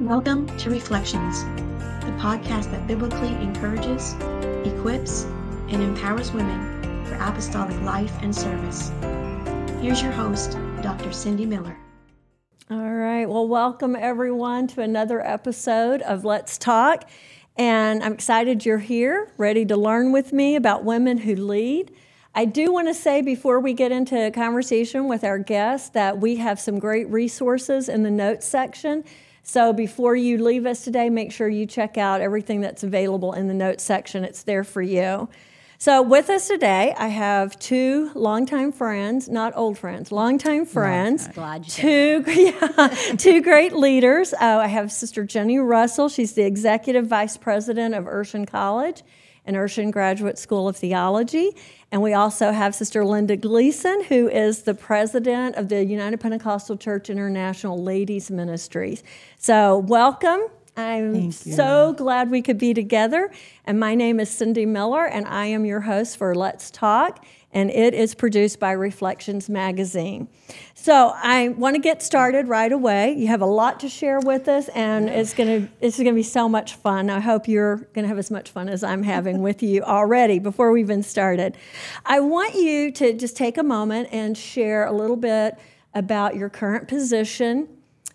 Welcome to Reflections, the podcast that biblically encourages, equips, and empowers women for apostolic life and service. Here's your host, Dr. Cindy Miller. All right. Well, welcome everyone to another episode of Let's Talk. And I'm excited you're here, ready to learn with me about women who lead. I do want to say before we get into conversation with our guests that we have some great resources in the notes section. So before you leave us today, make sure you check out everything that's available in the notes section. It's there for you. So with us today, I have two longtime friends, not old friends, longtime friends. Glad you two, yeah, two great leaders. Uh, I have Sister Jennie Russell. She's the executive vice president of Urshan College and Urshan Graduate School of Theology. And we also have Sister Linda Gleason, who is the president of the United Pentecostal Church International Ladies Ministries. So, welcome. I'm so glad we could be together. And my name is Cindy Miller, and I am your host for Let's Talk and it is produced by Reflections Magazine. So I want to get started right away. You have a lot to share with us, and it's going to it's going to be so much fun. I hope you're going to have as much fun as I'm having with you already before we even started. I want you to just take a moment and share a little bit about your current position,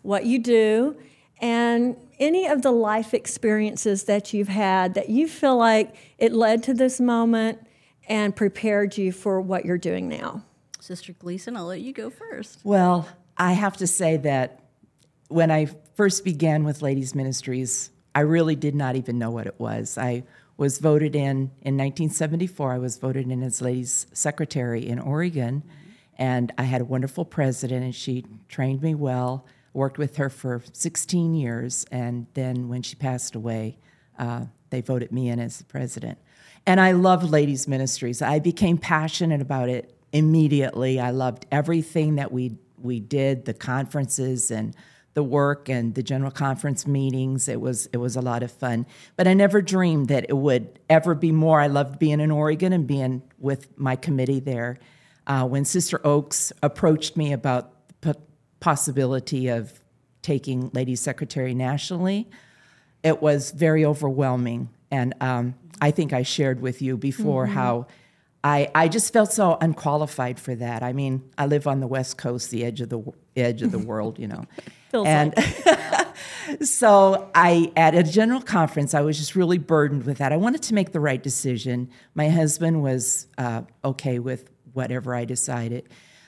what you do, and any of the life experiences that you've had that you feel like it led to this moment and prepared you for what you're doing now? Sister Gleason, I'll let you go first. Well, I have to say that when I first began with Ladies Ministries, I really did not even know what it was. I was voted in in 1974. I was voted in as Ladies Secretary in Oregon, and I had a wonderful president, and she trained me well. Worked with her for 16 years, and then when she passed away, uh, they voted me in as the president. And I loved ladies' ministries. I became passionate about it immediately. I loved everything that we we did, the conferences and the work and the general conference meetings. It was it was a lot of fun. But I never dreamed that it would ever be more. I loved being in Oregon and being with my committee there. Uh, when Sister Oaks approached me about the possibility of taking Ladies Secretary nationally, it was very overwhelming. And um, I think I shared with you before mm-hmm. how I, I just felt so unqualified for that. I mean, I live on the West Coast, the edge of the edge of the world, you know. and so I at a general conference, I was just really burdened with that. I wanted to make the right decision. My husband was uh, okay with whatever I decided.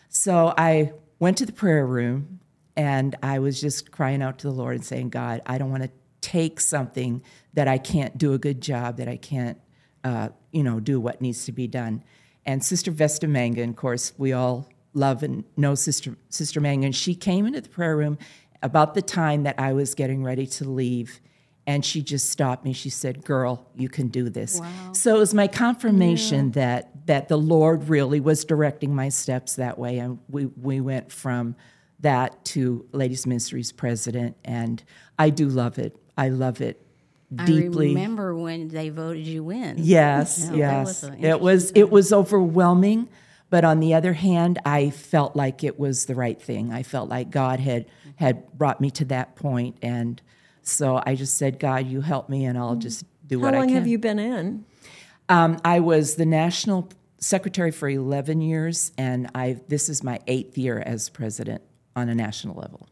So I went to the prayer room and I was just crying out to the Lord and saying, God, I don't want to take something that I can't do a good job, that I can't, uh, you know, do what needs to be done. And Sister Vesta Mangun, of course, we all love and know Sister Sister Mangun. She came into the prayer room about the time that I was getting ready to leave, and she just stopped me. She said, "Girl, you can do this." Wow. So it was my confirmation yeah. that that the Lord really was directing my steps that way, and we we went from that to Ladies Ministries president, and I do love it. I love it deeply. I remember when they voted you in. Yes, yeah, yes. Was it was it was overwhelming, but on the other hand, I felt like it was the right thing. I felt like God had had brought me to that point, and so I just said, God, you help me, and I'll mm-hmm. just do How what I can. How long have you been in? Um, I was the national secretary for 11 years, and I this is my eighth year as president on a national level.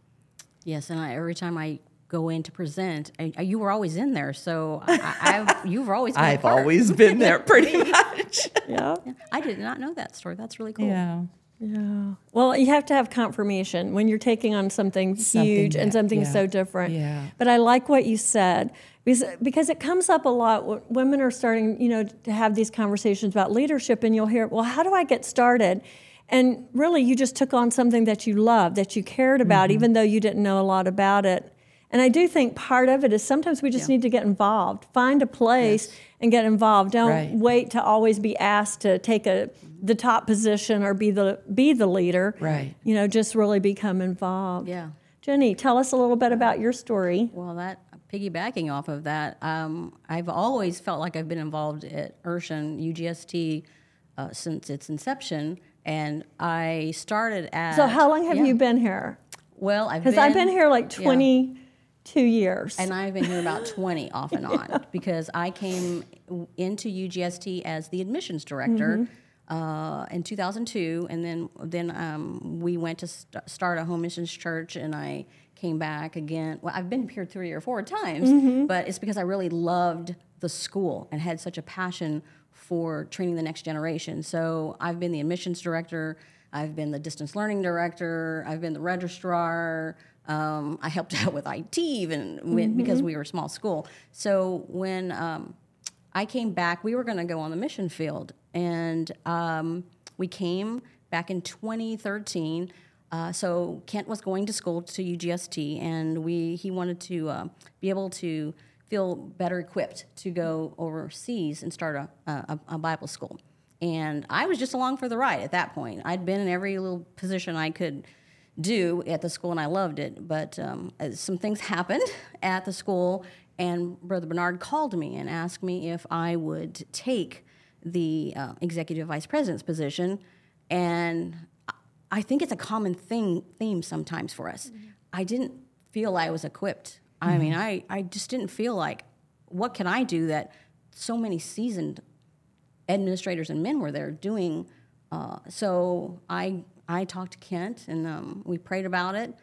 Yes, and I, every time I go in to present. I, you were always in there, so I, have you've always. Been I've always been there, pretty much. yeah. yeah. I did not know that story. That's really cool. Yeah. Yeah. Well, you have to have confirmation when you're taking on something, something huge that, and something yeah. so different. Yeah. But I like what you said because because it comes up a lot. Women are starting, you know, to have these conversations about leadership, and you'll hear, "Well, how do I get started?" And really, you just took on something that you loved, that you cared about, mm-hmm. even though you didn't know a lot about it. And I do think part of it is sometimes we just yeah. need to get involved, find a place yes. and get involved. Don't right. wait to always be asked to take a the top position or be the be the leader. Right. You know, just really become involved. Yeah. Jennie, tell us a little bit about your story. Well, that piggybacking off of that, um, I've always felt like I've been involved at Urshan UGST uh, since its inception, and I started at. So, how long have yeah. you been here? Well, I've because I've been here like twenty. Yeah Two years. And I've been here about 20 off and on because I came into UGST as the admissions director uh, in 2002. And then, then um, we went to st- start a home missions church and I came back again. Well, I've been here three or four times, but it's because I really loved the school and had such a passion for training the next generation. So I've been the admissions director. I've been the distance learning director. I've been the registrar. Um, I helped out with IT even when, because we were a small school. So when um, I came back, we were going to go on the mission field, and um, we came back in 2013. Uh, so Kent was going to school to UGST, and we he wanted to uh, be able to feel better equipped to go overseas and start a, a, a Bible school. And I was just along for the ride at that point. I'd been in every little position I could do at the school, and I loved it. But um, uh, some things happened at the school, and Brother Bernard called me and asked me if I would take the uh, executive vice president's position. And I think it's a common thing theme sometimes for us. I didn't feel I was equipped. I mean, I, I just didn't feel like what can I do that so many seasoned administrators and men were there doing. Uh, so I I talked to Kent and um, we prayed about it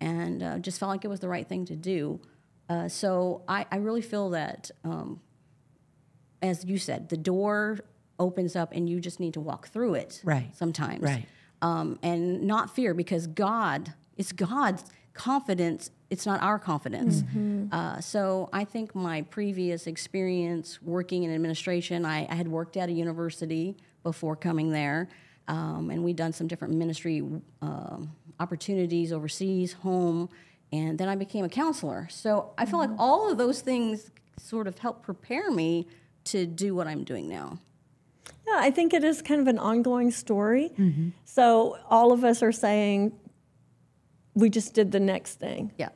and uh, just felt like it was the right thing to do. Uh, so I, I really feel that, um, as you said, the door opens up and you just need to walk through it. Right. Sometimes. Right. Um, and not fear because God, it's God's confidence. It's not our confidence. Uh, so I think my previous experience working in administration, I, I had worked at a university before coming there, um, and we'd done some different ministry um, opportunities overseas, home, and then I became a counselor. So I feel like all of those things sort of helped prepare me to do what I'm doing now. Yeah, I think it is kind of an ongoing story. So all of us are saying, we just did the next thing. Yeah.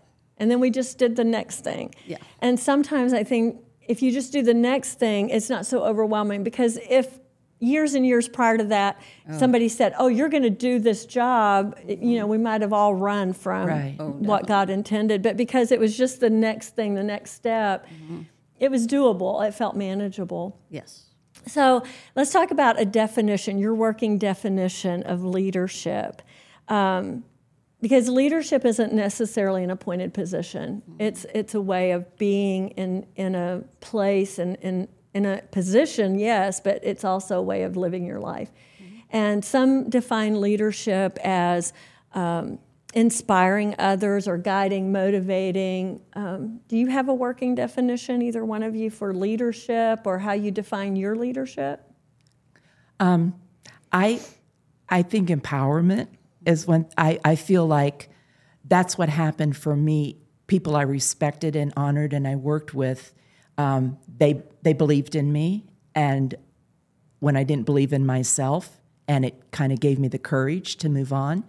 And then we just did the next thing. Yeah. And sometimes I think if you just do the next thing, it's not so overwhelming because if years and years prior to that, somebody said, "Oh, you're going to do this job," you know, we might have all run from Right. Oh, what God intended. But because it was just the next thing, the next step, it was doable. It felt manageable. Yes. So let's talk about a definition, your working definition of leadership. Um, because leadership isn't necessarily an appointed position. It's it's a way of being in in a place and in in a position, yes, but it's also a way of living your life. And some define leadership as um, inspiring others or guiding, motivating. Um, do you have a working definition, either one of you, for leadership or how you define your leadership? I I think empowerment is when I, I feel like that's what happened for me. People I respected and honored and I worked with, um, they they believed in me, and when I didn't believe in myself, and it kind of gave me the courage to move on,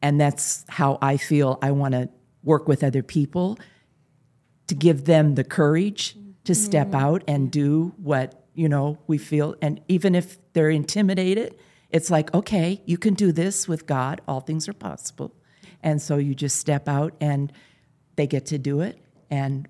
and that's how I feel. I want to work with other people to give them the courage to step out and do what you know we feel and even if they're intimidated it's like okay you can do this with god all things are possible and so you just step out and they get to do it and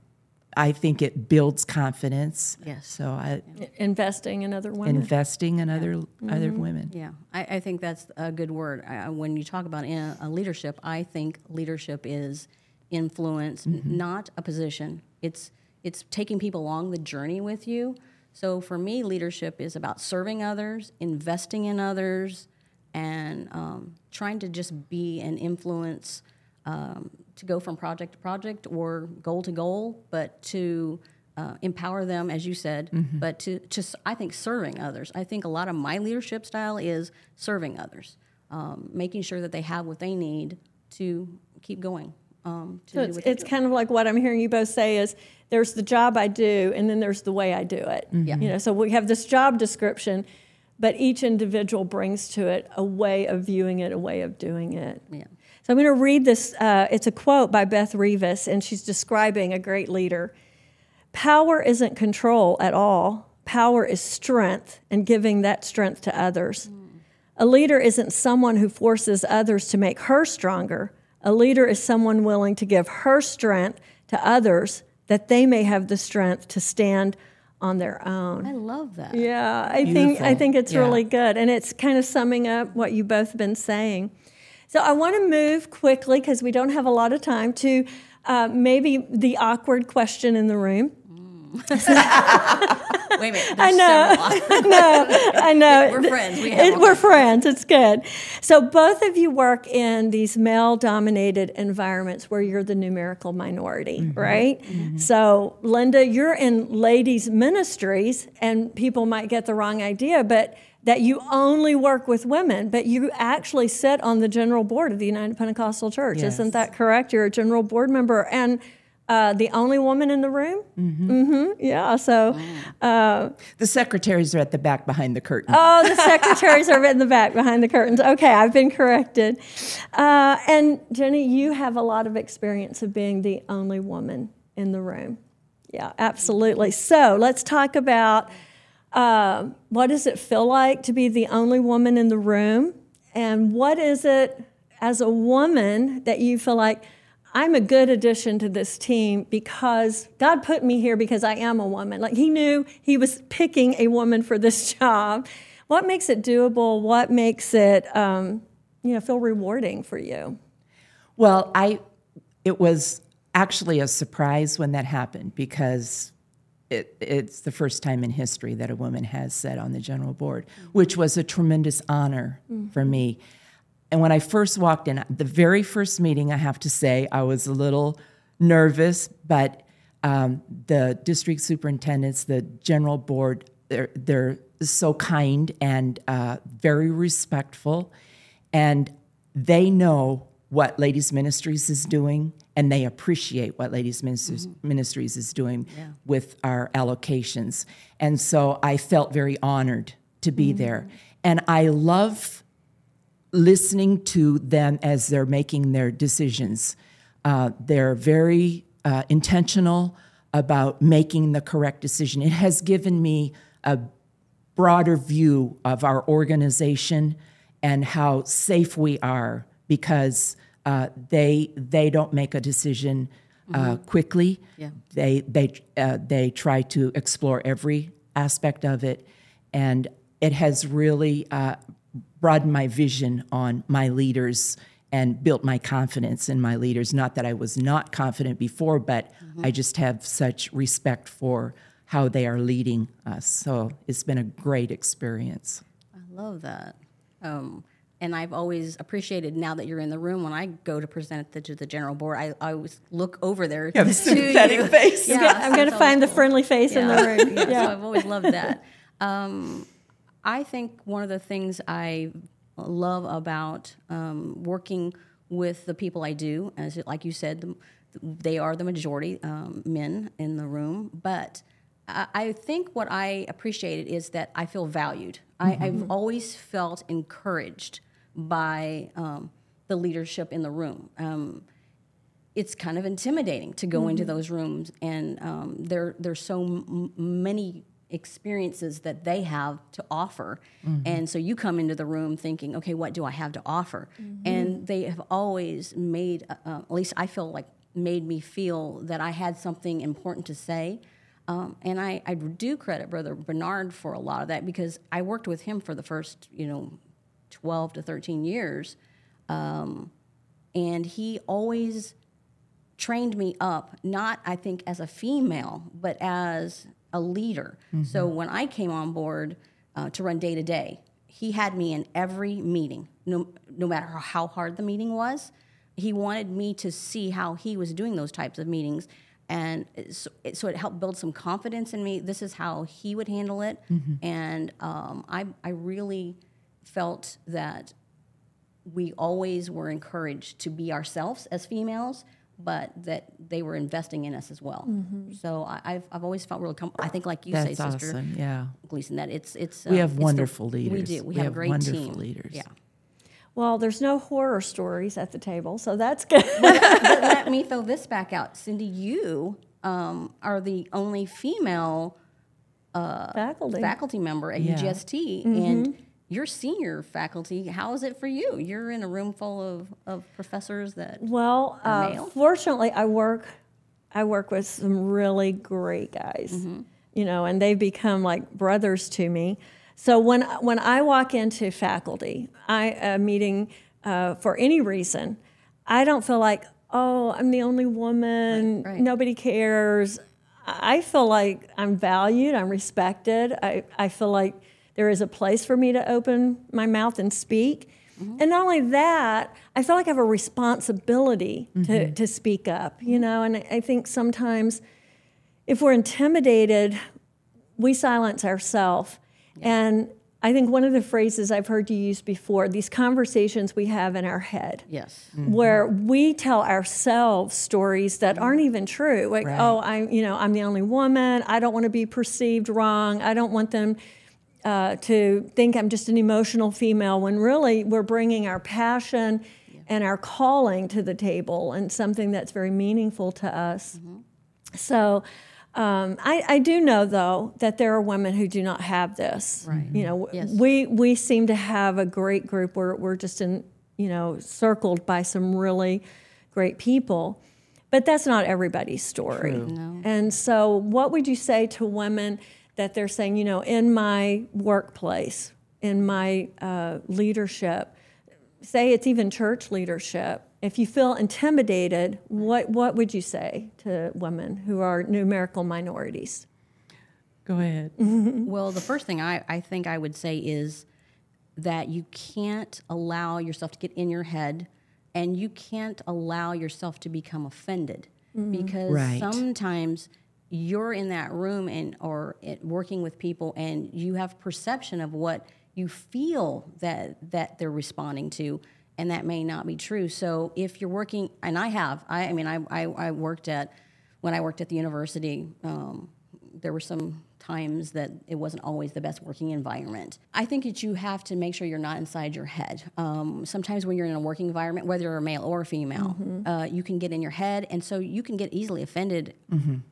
i think it builds confidence Yes. so i Investing in other women. investing in other other women Yeah, I, I think that's a good word. Uh, when you talk about in, uh, leadership, I think leadership is influence, n- not a position. It's it's taking people along the journey with you. So for me, leadership is about serving others, investing in others, and um, trying to just be an influence um, to go from project to project or goal to goal, but to uh, empower them, as you said, but to just, I think, serving others. I think a lot of my leadership style is serving others, um, making sure that they have what they need to keep going. Um, to So do it's, it's kind of like what I'm hearing you both say is there's the job I do, and then there's the way I do it. Yeah. You know, so we have this job description, but each individual brings to it a way of viewing it, a way of doing it. Yeah. So I'm going to read this. Uh, it's a quote by Beth Revis, and she's describing a great leader. Power isn't control at all. Power is strength and giving that strength to others. A leader isn't someone who forces others to make her stronger. A leader is someone willing to give her strength to others that they may have the strength to stand on their own. I love that. Yeah, I think I think it's Yeah. really good, and it's kind of summing up what you both have been saying. So I want to move quickly because we don't have a lot of time to uh, maybe the awkward question in the room. Wait a minute. I there's know. several. I know. We're friends. We have It- all we're friends. It's good. So both of you work in these male-dominated environments where you're the numerical minority, Mm-hmm. right? So Linda, you're in ladies ministries, and people might get the wrong idea, but that you only work with women, but you actually sit on the general board of the United Pentecostal Church. Isn't that correct? You're a general board member and. Uh, the only woman in the room? Mm-hmm. Yeah. So, uh, The secretaries are at the back behind the curtain. Oh, the secretaries are in the back behind the curtains. Okay, I've been corrected. Uh, and Jennie, you have a lot of experience of being the only woman in the room. Yeah, absolutely. So let's talk about uh, what does it feel like to be the only woman in the room, and what is it as a woman that you feel like I'm a good addition to this team because God put me here because I am a woman. Like He knew He was picking a woman for this job. What makes it doable? What makes it, um, you know, feel rewarding for you? Well, I it was actually a surprise when that happened because it, it's the first time in history that a woman has sat on the general board, which was a tremendous honor for me. And when I first walked in, the very first meeting, I have to say, I was a little nervous, but um, the district superintendents, the general board, they're, they're so kind and uh, very respectful. And they know what Ladies Ministries is doing, and they appreciate what Ladies Ministries, Ministries is doing with our allocations. And so I felt very honored to be there. And I love listening to them as they're making their decisions. Uh, they're very uh, intentional about making the correct decision. It has given me a broader view of our organization and how safe we are because uh, they they don't make a decision uh, quickly. Yeah. They they uh, they try to explore every aspect of it, and it has really uh, broadened my vision on my leaders and built my confidence in my leaders. Not that I was not confident before, but I just have such respect for how they are leading us. So it's been a great experience. I love that. Um, and I've always appreciated now that you're in the room when I go to present the, to the general board, I, I always look over there. have a to sympathetic you. face. Yeah, I'm going to so- find the friendly face in the room. yeah, so I've always loved that. Um, I think one of the things I love about um, working with the people I do, as it- like you said, the, they are the majority um, men in the room, but I, I think what I appreciated is that I feel valued. I, I've always felt encouraged by um, the leadership in the room. Um, it's kind of intimidating to go into those rooms, and um, there there's so m- many experiences that they have to offer, and so you come into the room thinking, okay, what do I have to offer? And they have always made, uh, uh, at least I feel like, made me feel that I had something important to say. Um, and I, I do credit Brother Bernard for a lot of that because I worked with him for the first, you know, 12 to 13 years. Um, and he always trained me up, not I think as a female, but as a leader. So when I came on board uh, to run day to day, he had me in every meeting, no, no matter how hard the meeting was. He wanted me to see how he was doing those types of meetings. And so, so it helped build some confidence in me. This is how he would handle it. And um, I, I really felt that we always were encouraged to be ourselves as females, but that they were investing in us as well. So I, I've, I've always felt really com- I think, like you That's say, Sister. Yeah. Gleason, that it's it's. We uh, have it's the- wonderful We leaders. do. We, We have, have great wonderful team. leaders. Yeah. Well, there's no horror stories at the table, so that's good. but let me throw this back out, Cindy. You um, are the only female Faculty. faculty member at Yeah. UGST, and you're senior faculty. How is it for you? You're in a room full of, of professors that. Well, uh, male? fortunately, I work I work with some really great guys, you know, and they've become like brothers to me. So when when I walk into faculty, I a meeting uh, for any reason, I don't feel like oh I'm the only woman, Right, right. nobody cares. I feel like I'm valued, I'm respected. I, I feel like there is a place for me to open my mouth and speak. Mm-hmm. And not only that, I feel like I have a responsibility to, mm-hmm. to speak up, you know, and I think sometimes if we're intimidated, we silence ourselves. And I think one of the phrases I've heard you use before, these conversations we have in our head Yes. Mm-hmm. where we tell ourselves stories that aren't even true. Like, Right. oh, I'm, you know, I'm the only woman. I don't want to be perceived wrong. I don't want them uh, to think I'm just an emotional female. When really we're bringing our passion and our calling to the table and something that's very meaningful to us. So. Um, I, I do know though that there are women who do not have this. Right. You know, Yes. we we seem to have a great group. We're we're just in you know circled by some really great people, but that's not everybody's story. No. And so, what would you say to women that they're saying, you know, in my workplace, in my uh, leadership, say it's even church leadership, if you feel intimidated, what, what would you say to women who are numerical minorities? Go ahead. Well, the first thing I, I think I would say is that you can't allow yourself to get in your head and you can't allow yourself to become offended because Right. sometimes you're in that room and or working with people and you have perception of what you feel that that they're responding to and that may not be true. So if you're working and i have i, I mean I, I, I worked at when i worked at the university um, there were some times that it wasn't always the best working environment. I think that you have to make sure you're not inside your head. Um, sometimes when you're in a working environment, whether you're a male or a female, uh, you can get in your head, and so you can get easily offended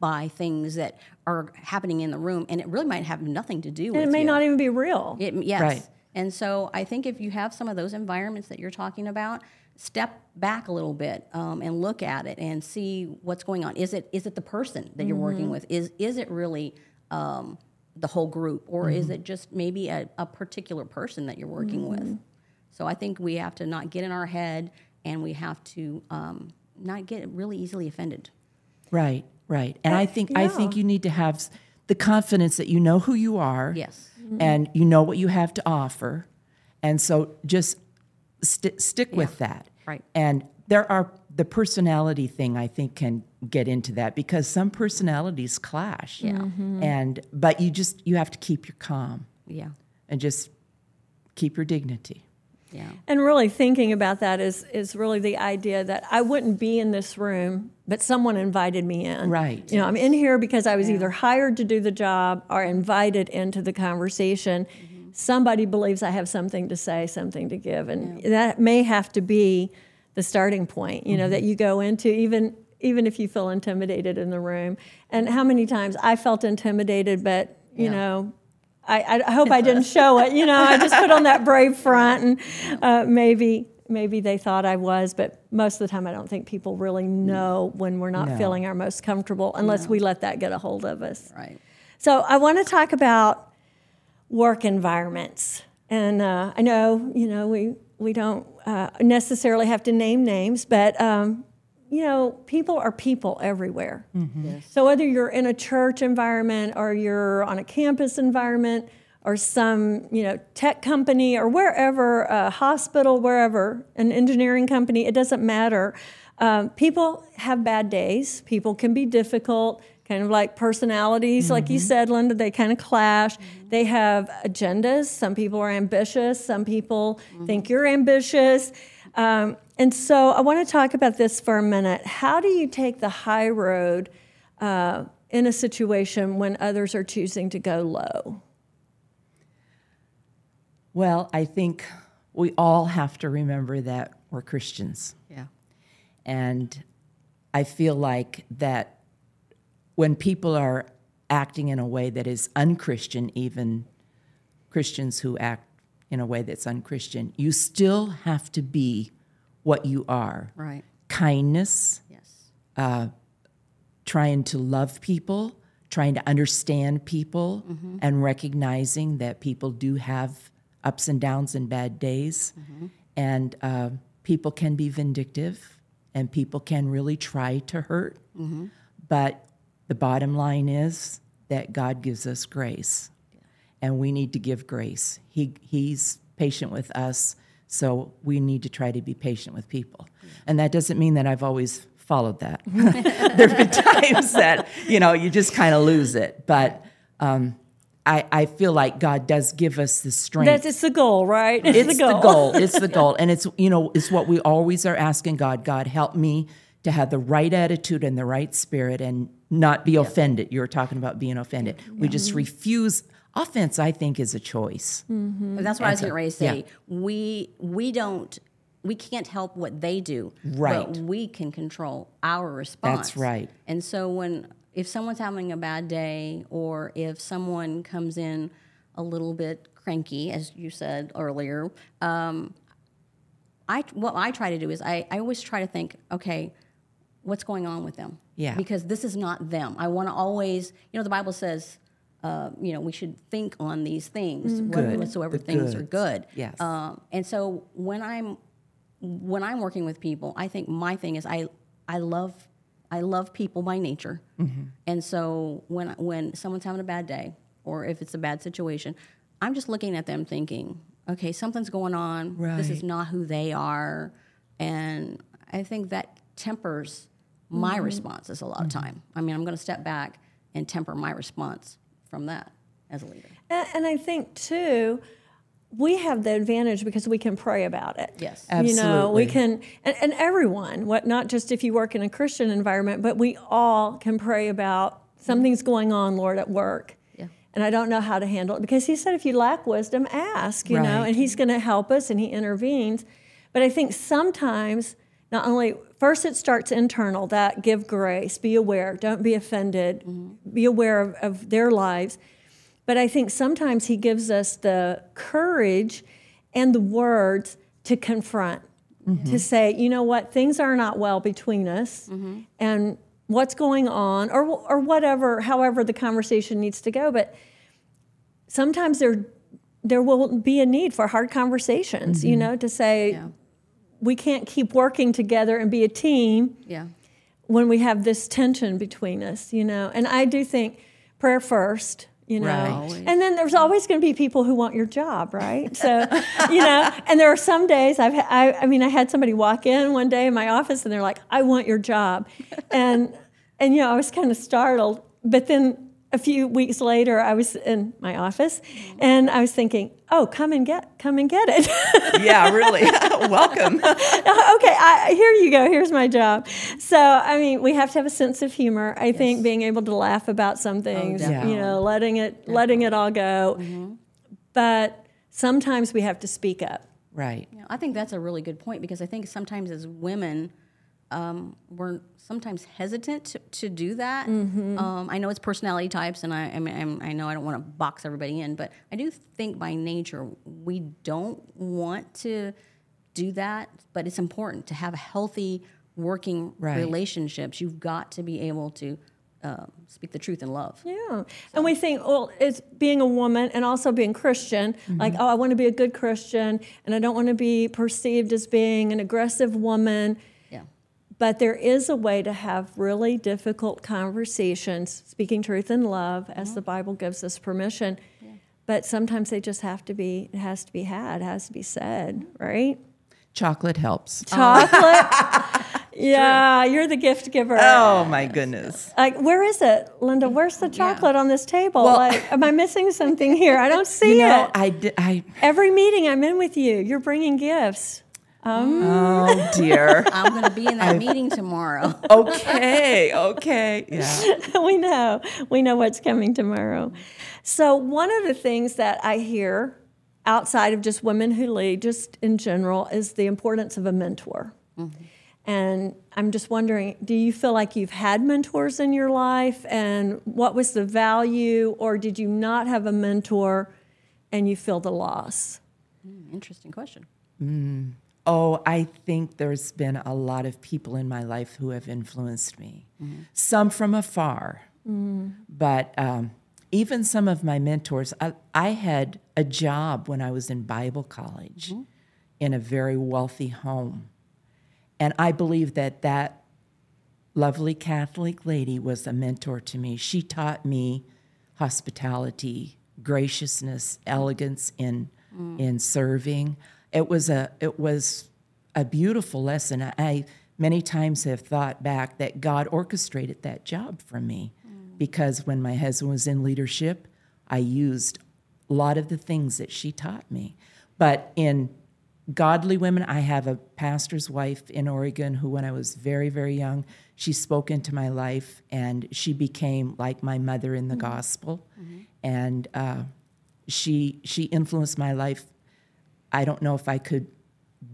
by things that are happening in the room, and it really might have nothing to do with And it may you. not even be real. It, yes. Right. And so I think if you have some of those environments that you're talking about, step back a little bit um, and look at it and see what's going on. Is it is it the person that you're working with? Is is it really um, the whole group, or is it just maybe a, a particular person that you're working with? So I think we have to not get in our head, and we have to um, not get really easily offended. Right, right. And I think I think you need to have the confidence that you know who you are. Yes. And you know what you have to offer. And so just st- stick with that. right. And there are the personality thing I think can get into that because some personalities clash. Yeah. Mm-hmm. And but you just you have to keep your calm Yeah. and just keep your dignity. Yeah. And really thinking about that is is really the idea that I wouldn't be in this room, but someone invited me in. Right. You know, I'm in here because I was either hired to do the job or invited into the conversation. Mm-hmm. Somebody believes I have something to say, something to give, and that may have to be the starting point. You know, that mm-hmm. you go into even even if you feel intimidated in the room. And how many times I felt intimidated, but you Yeah. know, I, I hope I didn't show it. You know, I just put on that brave front, and uh, maybe maybe they thought I was, but most of the time I don't think people really know when we're not No. feeling our most comfortable unless we let that get a hold of us. Right. So I want to talk about work environments, and uh, I know you know we we don't uh, necessarily have to name names, but um, you know people are people everywhere. Mm-hmm. Yes. So whether you're in a church environment or you're on a campus environment or some you know tech company or wherever, a hospital, wherever, an engineering company, it doesn't matter. Um, people have bad days. People can be difficult, kind of like personalities, like you mm-hmm. said, Linda. They kind of clash. Mm-hmm. They have agendas. Some people are ambitious. Some people think you're ambitious. Um, and so I want to talk about this for a minute. How do you take the high road uh, in a situation when others are choosing to go low? Well, I think we all have to remember that we're Christians. Yeah. And I feel like that when people are acting in a way that is unchristian, even Christians who act in a way that's unchristian, you still have to be what you are Right. kindness, Yes. trying to love people, trying to understand people, Mm-hmm. and recognizing that people do have ups and downs and bad days. Mm-hmm. And uh, people can be vindictive and people can really try to hurt. Mm-hmm. But the bottom line is that God gives us grace. And we need to give grace. He, he's patient with us, so we need to try to be patient with people. And that doesn't mean that I've always followed that. there have been times that, you know, you just kind of lose it. But um, I, I feel like God does give us the strength That's it's the goal, right? it's the goal. It's the goal. And it's, you know, it's what we always are asking God. God, help me to have the right attitude and the right spirit and not be offended. You were talking about being offended. We just refuse. Offense, I think, is a choice. That's what I was going ready to say. yeah. We we don't we can't help what they do, Right. But we can control our response. That's right. And so when if someone's having a bad day, or if someone comes in a little bit cranky, as you said earlier, um, I what I try to do is I, I always try to think, okay, what's going on with them? Yeah. Because this is not them. I want to always, you know, the Bible says, uh, you know, we should think on these things, what- Good. whatsoever The things are good. Yes. Um, and so when I'm when I'm working with people, I think my thing is I I love I love people by nature, Mm-hmm. and so when when someone's having a bad day or if it's a bad situation, I'm just looking at them thinking, okay, something's going on. This is not who they are, and I think that tempers my Mm-hmm. responses a lot of time. I mean, I'm going to step back and temper my response from that as a leader. And, and I think too, we have the advantage because we can pray about it. Yes. You know, we can, and, and everyone, what not just if you work in a Christian environment, but we all can pray about something's going on, Lord, at work. Yeah. And I don't know how to handle it because He said, if you lack wisdom, ask. You know, and He's going to help us, and He intervenes. But I think sometimes not only first it starts internal that give grace, be aware, don't be offended, be aware of, of their lives. But I think sometimes he gives us the courage and the words to confront, to mm-hmm. say, you know what, things are not well between us, mm-hmm. and what's going on, or or whatever, however the conversation needs to go. But sometimes there there will be a need for hard conversations, you mm-hmm. know, to say Yeah. We can't keep working together and be a team Yeah. when we have this tension between us, you know. And I do think prayer first, you know. Right. And then there's always going to be people who want your job, right? So, you know, and there are some days I've, I, I mean I had somebody walk in one day in my office and they're like, "I want your job." And and you know, I was kind of startled, but then a few weeks later, I was in my office, and I was thinking, "Oh, come and get, come and get it." Yeah, really. Welcome. okay, I, here you go. Here's my job. So, I mean, we have to have a sense of humor. I think being able to laugh about some oh, things, you know, letting it letting it all go. Mm-hmm. But sometimes we have to speak up. Right. Yeah, I think that's a really good point because I think sometimes as women, um, we're sometimes hesitant to, to do that. Um, I know it's personality types, and I, I mean, I'm, I know I don't want to box everybody in, but I do think by nature we don't want to do that. But it's important to have healthy working Right. relationships. You've got to be able to um, speak the truth in love. Yeah. And we think, well, it's being a woman and also being Christian. Like, oh, I want to be a good Christian and I don't want to be perceived as being an aggressive woman. Yeah. But there is a way to have really difficult conversations, speaking truth in love, as the mm-hmm. Bible gives us permission. But sometimes they just have to be, it has to be had, it has to be said, mm-hmm. right? Chocolate helps. Oh. Chocolate. yeah, you're the gift giver. Oh my goodness. Like, where is it, Linda? Where's the chocolate on this table? like, am I missing something here? I don't see You know, it. I did. I. Every meeting I'm in with you, you're bringing gifts. Um, oh dear. I'm going to be in that meeting tomorrow. Okay. Okay. Yeah. we know. We know what's coming tomorrow. So, one of the things that I hear outside of just women who lead, just in general, is the importance of a mentor. Mm-hmm. And I'm just wondering do you feel like you've had mentors in your life? And what was the value? Or did you not have a mentor and you feel the loss? Hmm, interesting question. Hmm. Oh, I think there's been a lot of people in my life who have influenced me. Mm-hmm. Some from afar, mm. but um, even some of my mentors. I, I had a job when I was in Bible college mm-hmm. in a very wealthy home. And I believe that that lovely Catholic lady was a mentor to me. She taught me hospitality, graciousness, elegance in mm. in serving. It was a it was a beautiful lesson. I many times have thought back that God orchestrated that job for me mm. because when my husband was in leadership, I used a lot of the things that she taught me. But in godly women, I have a pastor's wife in Oregon who, when I was very, very young, she spoke into my life and she became like my mother in the mm. gospel. Mm-hmm. And uh, she, she influenced my life. I don't know if I could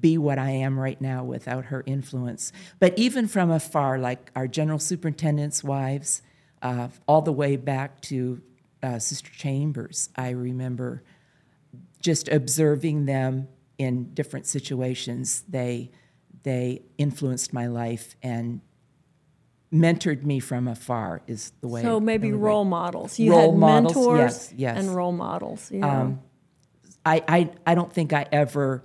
be what I am right now without her influence. But even from afar, like our general superintendent's wives, uh, all the way back to uh, Sister Chambers, I remember just observing them in different situations. They they influenced my life and mentored me from afar. Is the way. So maybe the way- role models. You Role had models, mentors yes, yes. and role models. Yeah. I, I, I don't think I ever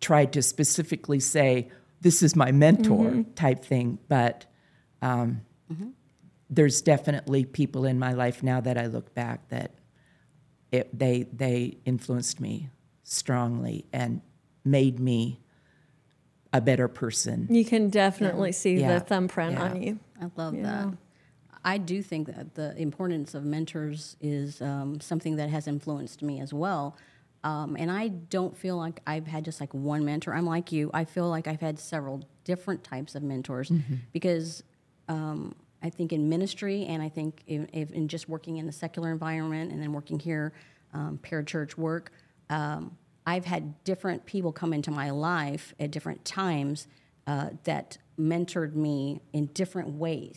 tried to specifically say, this is my mentor Mm-hmm. type thing, but um, there's definitely people in my life now that I look back that it, they, they influenced me strongly and made me a better person. you can definitely see Yeah. the thumbprint Yeah. on you. I love that. I do think that the importance of mentors is um, something that has influenced me as well. Um, and I don't feel like I've had just like one mentor. I'm like you. I feel like I've had several different types of mentors because um, I think in ministry and I think in, if- in just working in the secular environment and then working here, um, parachurch work, um, I've had different people come into my life at different times uh, that mentored me in different ways.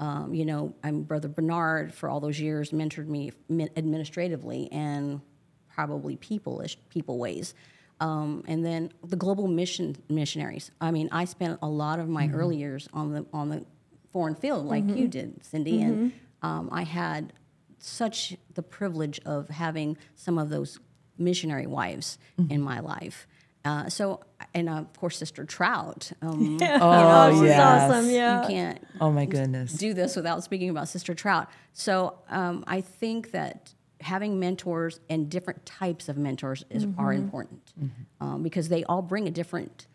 Um, you know, I'm Brother Bernard for all those years mentored me administratively and probably people-ish, people ways. Um, and then the global mission missionaries. I mean, I spent a lot of my early years on the on the foreign field, like you did, Cindy, and um, I had such the privilege of having some of those missionary wives in my life. Uh, so, and uh, of course, Sister Trout. Um, Oh, she's yes. awesome. Yeah. You can't Oh my goodness. do this without speaking about Sister Trout. So um, I think that having mentors and different types of mentors is, are mm-hmm. important mm-hmm. um, because they all bring a different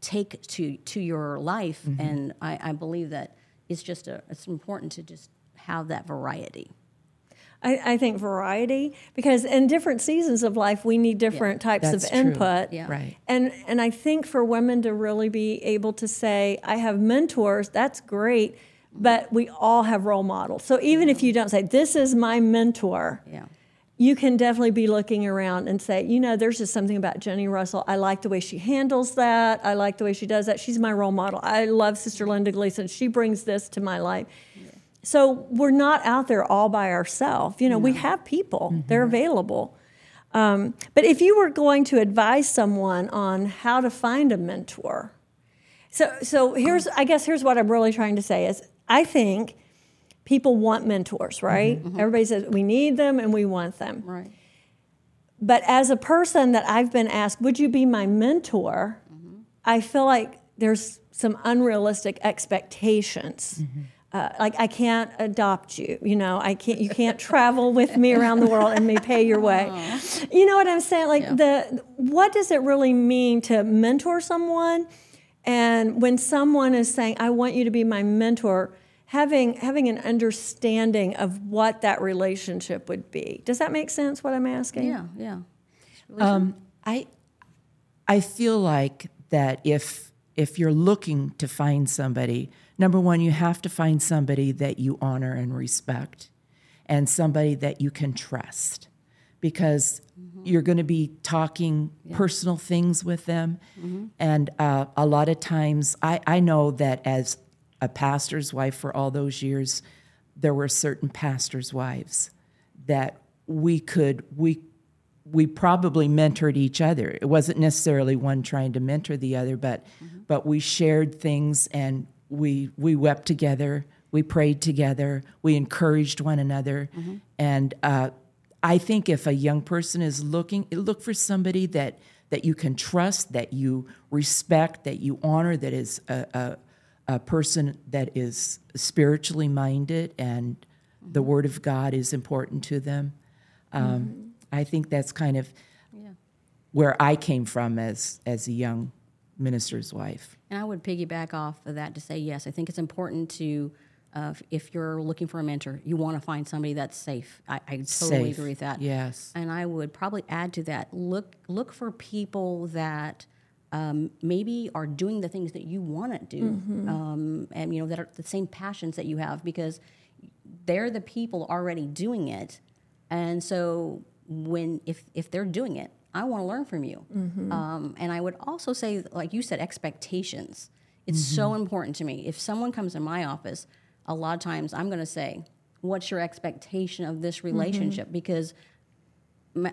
take to to your life, mm-hmm. and I, I believe that it's just a, it's important to just have that variety. I, I think variety because in different seasons of life we need different types That's of true. input. Yeah. Right. And and I think for women to really be able to say, I have mentors, that's great, but we all have role models. So even if you don't say, This is my mentor, Yeah. you can definitely be looking around and say, you know, there's just something about Jennie Russell. I like the way she handles that. I like the way she does that. She's my role model. I love Sister Linda Gleason. She brings this to my life. So we're not out there all by ourselves. You know, we have people, they're available. Um, but if you were going to advise someone on how to find a mentor, so so here's I guess here's what I'm really trying to say is I think people want mentors, mm-hmm. right? Mm-hmm. Everybody says we need them and we want them. Right. But as a person that I've been asked, would you be my mentor? Mm-hmm. I feel like there's some unrealistic expectations. Uh, like I can't adopt you, you know. I can't. You can't travel with me around the world and me pay your way. Uh-huh. You know what I'm saying? Like the what does it really mean to mentor someone? And when someone is saying, "I want you to be my mentor," having having an understanding of what that relationship would be. Does that make sense? What I'm asking? Yeah. Yeah. Um, I I feel like that if if you're looking to find somebody, number one, you have to find somebody that you honor and respect, and somebody that you can trust, because you're going to be talking personal things with them, and uh, a lot of times, I I know that as a pastor's wife for all those years, there were certain pastors' wives that we could we we probably mentored each other. It wasn't necessarily one trying to mentor the other, but but we shared things and we we wept together. We prayed together. We encouraged one another, and uh, I think if a young person is looking, look for somebody that that you can trust, that you respect, that you honor, that is a, a, a person that is spiritually minded and the Word of God is important to them. Um, I think that's kind of where I came from as as a young minister's wife. And I would piggyback off of that to say yes. I think it's important to, uh, if- you're looking for a mentor, you want to find somebody that's safe. I, I totally Safe. agree with that. Yes. And I would probably add to that: look look for people that um, maybe are doing the things that you want to do, um, and you know that are the same passions that you have because they're the people already doing it, and so when if if they're doing it, I want to learn from you. Um, and I would also say, like you said, expectations. It's so important to me. If someone comes in my office, a lot of times I'm going to say, "What's your expectation of this mm-hmm. relationship?" Because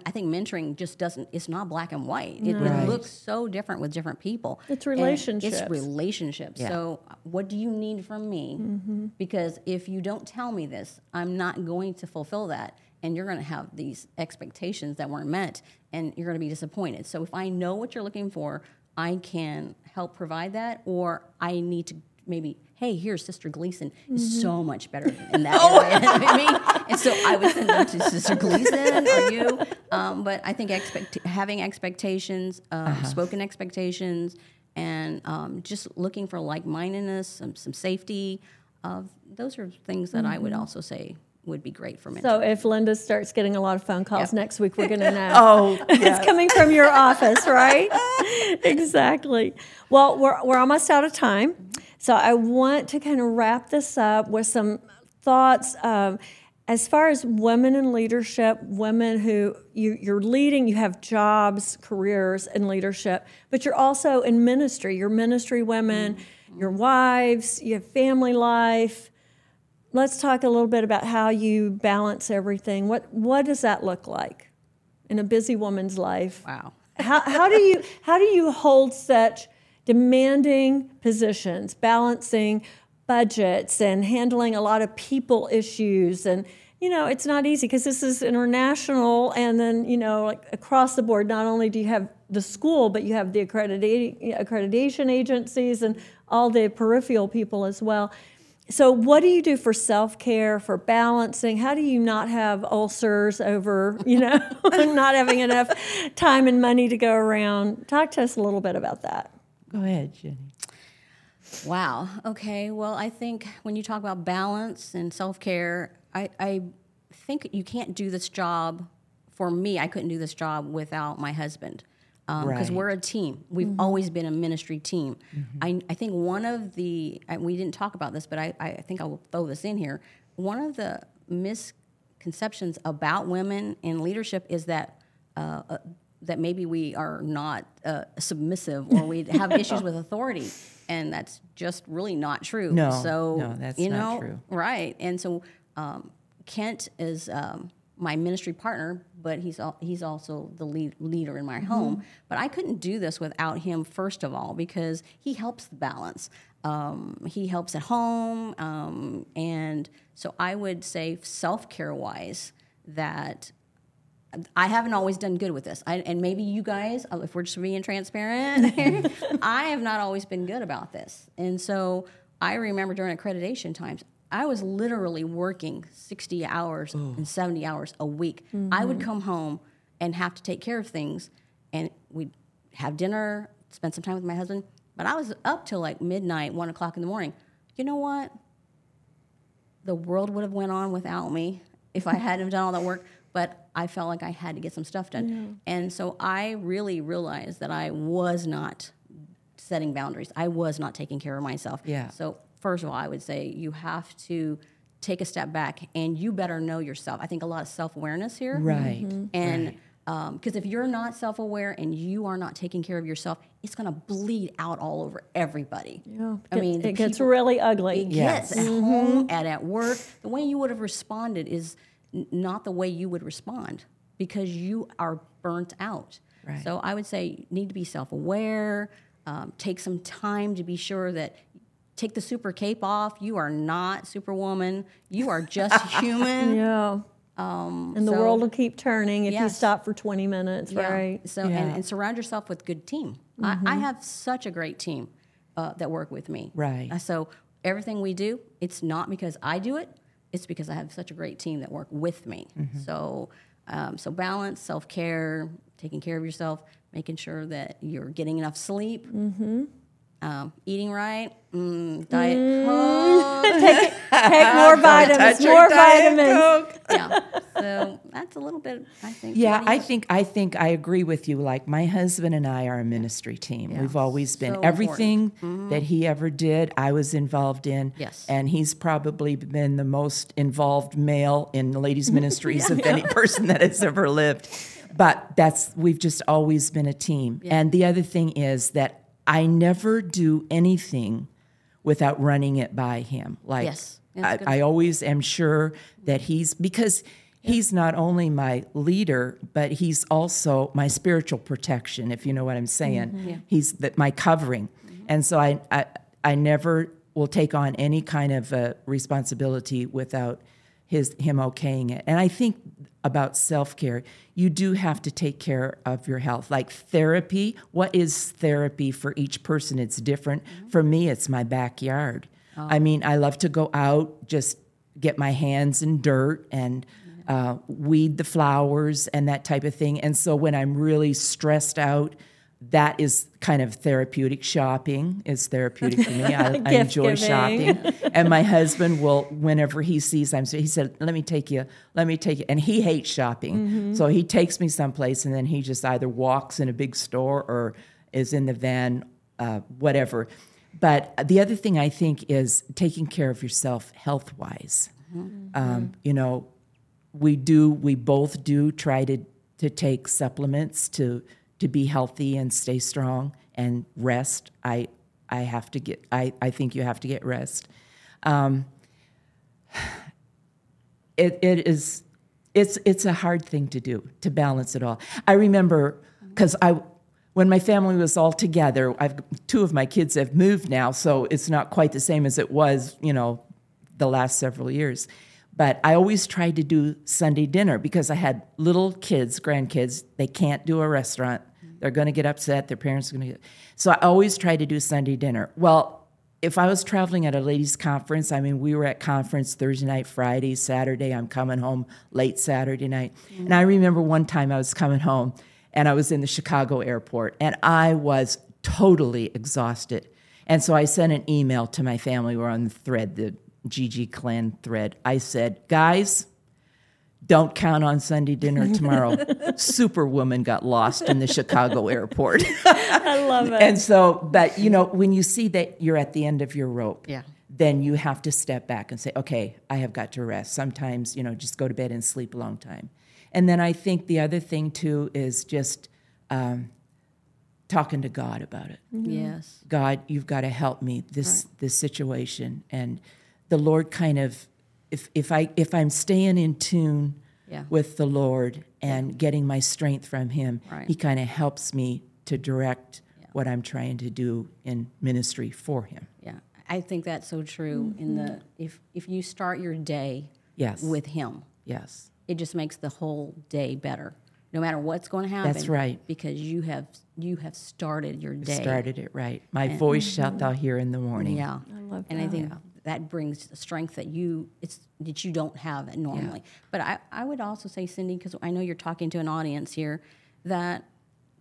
I think mentoring just doesn't. It's not black and white. It, Right. it looks so different with different people. It's And relationships. It's relationships. So, what do you need from me? Mm-hmm. Because if you don't tell me this, I'm not going to fulfill that, and you're going to have these expectations that weren't met, and you're going to be disappointed. So, if I know what you're looking for, I can help provide that, or I need to maybe. Hey, here's Sister Gleason is so much better in that area than me, and so I would send them to Sister Gleason or you. Um, but I think expect having expectations, um, spoken expectations, and um, just looking for like mindedness, some, some safety. Uh, those are things that I would also say would be great for me. So if Linda starts getting a lot of phone calls Yep. next week, we're going to know. Oh, it's coming from your office, right? exactly. Well, we're, we're almost out of time. So I want to kind of wrap this up with some thoughts as far as women in leadership, women who you, you're leading, you have jobs, careers in leadership, but you're also in ministry. You're ministry women, mm-hmm. your wives, you have family life let's talk a little bit about how you balance everything. What what does that look like in a busy woman's life? wow. How how do you how do you hold such demanding positions, balancing budgets and handling a lot of people issues and you know it's not easy because this is international and then you know like across the board not only do you have the school but you have the accreditation accreditation agencies and all the peripheral people as well so, what do you do for self care, for balancing? How do you not have ulcers over, you know, not having enough time and money to go around? Talk to us a little bit about that. Go ahead, Jennie. Wow. Okay. Well, I think when you talk about balance and self care, I, I think you can't do this job. For me, I couldn't do this job without my husband because Right. we're a team. We've always been a ministry team. I, I think one of the, and we didn't talk about this, but I, I think I will throw this in here. One of the misconceptions about women in leadership is that uh, uh, that maybe we are not uh, submissive or we have issues with authority, and that's just really not true. No, so no, that's you not know, true. right? And so um, Kent is um, my ministry partner, but he's al- he's also the lead, leader in my Mm-hmm. home. But I couldn't do this without him, first of all, because he helps the balance. Um, he helps at home, um, and so I would say self care wise that I haven't always done good with this. I, and maybe you guys, uh, if we're just being transparent, I have not always been good about this. And so I remember during accreditation times, I was literally working 60 hours and 70 hours a week. I would come home and have to take care of things, and we'd have dinner, spend some time with my husband. But I was up till like midnight, one o'clock in the morning. You know what? the world would have went on without me if I hadn't done all that work. But I felt like I had to get some stuff done, and so I really realized that I was not setting boundaries. I was not taking care of myself. Yeah. So first of all, I would say you have to take a step back, and you better know yourself. I think a lot of self awareness here, Right. Mm-hmm. and um, because if you're not self aware and you are not taking care of yourself, it's going to bleed out all over everybody. Yeah, I mean, the it gets people- really ugly. Yes, Yes. at home mm-hmm. and at work. The way you would have responded is n- not the way you would respond because you are burnt out. Right. So I would say you need to be self aware, um, take some time to be sure that. Take the super cape off. You are not Superwoman. You are just human. Yeah. Um, And the so- world will keep turning if you stop for 20 minutes, Yeah. right? So Yeah. and, and surround yourself with good team. I, I have such a great team uh, that work with me. Right. Uh, so everything we do, it's not because I do it. It's because I have such a great team that work with me. So um, so balance, self care, taking care of yourself, making sure that you're getting enough sleep. Um, eating right, mm, diet coke, Take more vitamins, touch more vitamins. Coke. yeah. So that's a little bit. I think. Yeah, I you- think I think I agree with you. Like my husband and I are a ministry team. We've always been So everything that he ever did, I was involved in. Yes. and he's probably been the most involved male in the ladies' ministries of any person that has ever lived. But that's we've just always been a team. And the other thing is that I never do anything without running it by him. Like Yes. I, I always am sure that he's because he's not only my leader, but he's also my spiritual protection. If you know what I'm saying, he's that my covering, and so I, I I never will take on any kind of uh, responsibility without his him okaying it. And I think about self care, you do have to take care of your health. Like therapy, what is therapy for each person? It's different. For me, it's my backyard. I mean, I love to go out, just get my hands in dirt and uh, weed the flowers and that type of thing. And so when I'm really stressed out, that is kind of therapeutic. Shopping is therapeutic for me. I, I enjoy giving. shopping. and my husband will, whenever he sees I'm, so he said, "Let me take you. Let me take you." And he hates shopping, so he takes me someplace, and then he just either walks in a big store or is in the van, uh, whatever. But the other thing I think is taking care of yourself health wise. Um, you know, we do, we both do try to to take supplements to to be healthy and stay strong and rest. I I have to get. I I think you have to get rest. Um, it it is it's it's a hard thing to do to balance it all. I remember because I when my family was all together, I've two of my kids have moved now, so it's not quite the same as it was, you know, the last several years. But I always tried to do Sunday dinner because I had little kids, grandkids. They can't do a restaurant. They're going to get upset. Their parents are going to get. So I always try to do Sunday dinner. Well, if I was traveling at a ladies' conference, I mean, we were at conference Thursday night, Friday, Saturday. I'm coming home late Saturday night. And I remember one time I was coming home and I was in the Chicago airport and I was totally exhausted. And so I sent an email to my family. We're on the thread, the GG clan thread. I said, guys, don't count on Sunday dinner tomorrow. Superwoman got lost in the Chicago airport. I love it. and so, but you know, when you see that you're at the end of your rope, Yeah. then you have to step back and say, okay, I have got to rest. Sometimes, you know, just go to bed and sleep a long time. And then I think the other thing too is just um, talking to God about it. Yes. God, you've got to help me this this situation. And the Lord kind of, if if I if I'm staying in tune Yeah. with the Lord and getting my strength from Him, Right. He kind of helps me to direct what I'm trying to do in ministry for Him. Yeah, I think that's so true. In the mm-hmm. if if you start your day Yes. with Him, Yes. it just makes the whole day better. No matter what's going to happen. That's right. Because you have you have started your day. Started it right. My voice mm-hmm. shalt thou hear in the morning. Yeah, I love and I think that brings strength that you it's that you don't have normally. But I I would also say, Cindy, because I know you're talking to an audience here, that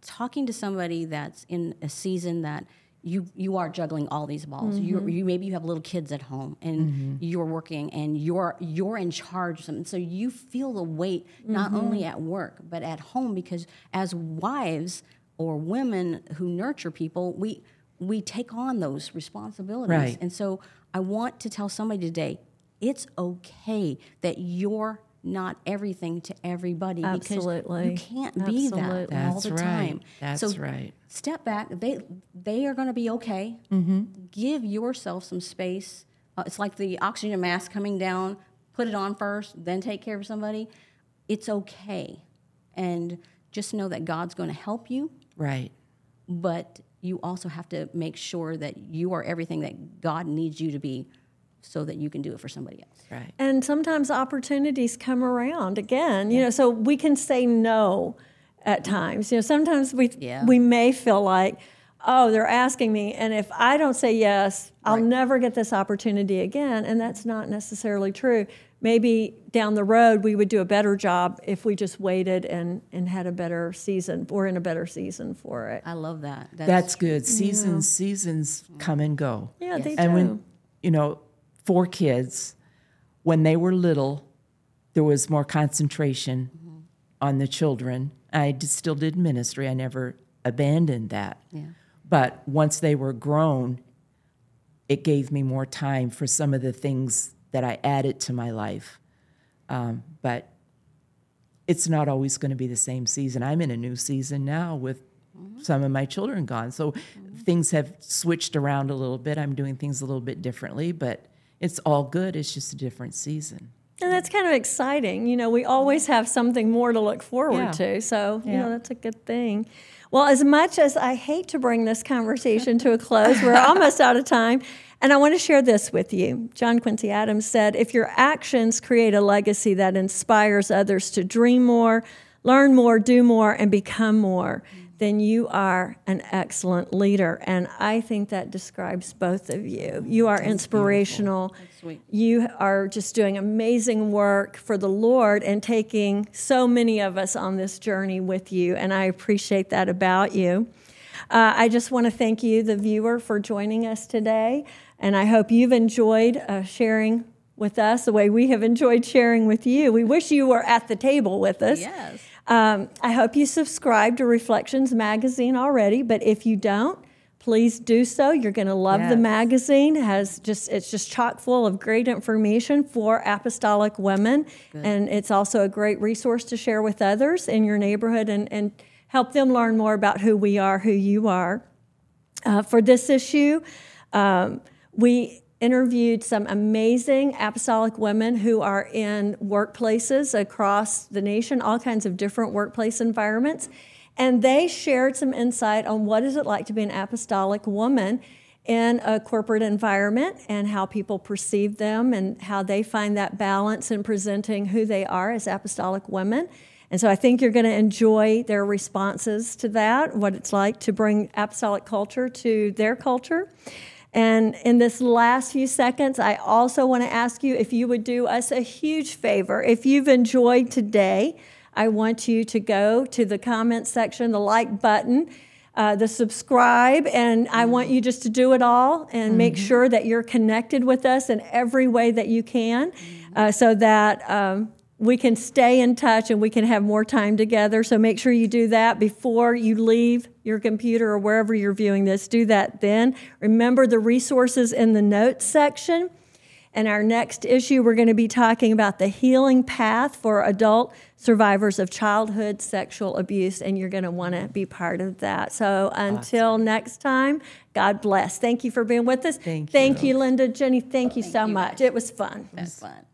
talking to somebody that's in a season that you you are juggling all these balls. You mm-hmm. you maybe you have little kids at home and mm-hmm. you're working and you're you're in charge of something. So you feel the weight not mm-hmm. only at work but at home because as wives or women who nurture people, we we take on those responsibilities. Right. And so I want to tell somebody today, it's okay that you're not everything to everybody Absolutely. because you can't be that Absolutely. all the right. time. That's so right. Step back. They they are going to be okay. Mm-hmm. Give yourself some space. Uh, it's like the oxygen mask coming down. Put it on first, then take care of somebody. It's okay and just know that God's going to help you, Right. but you also have to make sure that you are everything that God needs you to be so that you can do it for somebody else. Right. And sometimes opportunities come around again, you know, so we can say no at times. You know, sometimes we Yeah. we may feel like, oh, they're asking me, and if I don't say yes, I'll never get this opportunity again. And that's not necessarily true. Maybe down the road we would do a better job if we just waited and, and had a better season or in a better season for it. I love that. That's good. Seasons seasons come and go. Yeah, they do. and when you know, four kids, when they were little, there was more concentration mm-hmm. on the children. I d- still did ministry. I never abandoned that. Yeah. But once they were grown, it gave me more time for some of the things that I added to my life. Um, but it's not always going to be the same season. I'm in a new season now with some of my children gone. So things have switched around a little bit. I'm doing things a little bit differently, but it's all good. It's just a different season. And that's kind of exciting. You know, we always have something more to look forward Yeah. to. So, you know, that's a good thing. Well, as much as I hate to bring this conversation to a close, we're almost out of time. And I want to share this with you. John Quincy Adams said If your actions create a legacy that inspires others to dream more, learn more, do more, and become more, then you are an excellent leader. And I think that describes both of you. You are inspirational. sweet. You are just doing amazing work for the Lord and taking so many of us on this journey with you. And I appreciate that about you. Uh, I just want to thank you, the viewer, for joining us today. And I hope you've enjoyed uh, sharing with us the way we have enjoyed sharing with you. We wish you were at the table with us. Yes. Um, I hope you subscribe to Reflections Magazine already, but if you don't, please do so. You're going to love the magazine. It has just it's just chock full of great information for apostolic women, and it's also a great resource to share with others in your neighborhood and and help them learn more about who we are, who you are. Uh, for this issue, um, we interviewed some amazing apostolic women who are in workplaces across the nation, all kinds of different workplace environments. And they shared some insight on what is it like to be an apostolic woman in a corporate environment and how people perceive them and how they find that balance in presenting who they are as apostolic women. And so I think you're going to enjoy their responses to that, what it's like to bring apostolic culture to their culture. And in this last few seconds, I also want to ask you if you would do us a huge favor. If you've enjoyed today, I want you to go to the comment section, the like button, uh, the subscribe, and I want you just to do it all and make sure that you're connected with us in every way that you can uh, so that. Um, we can stay in touch and we can have more time together. So make sure you do that before you leave your computer or wherever you're viewing this. Do that then. Remember the resources in the notes section. And our next issue, we're going to be talking about the healing path for adult survivors of childhood sexual abuse, and you're going to want to be part of that. So until next time, God bless. Thank you for being with us. Thank Thank you, Linda. Jennie, thank you so much. It was fun. That's fun.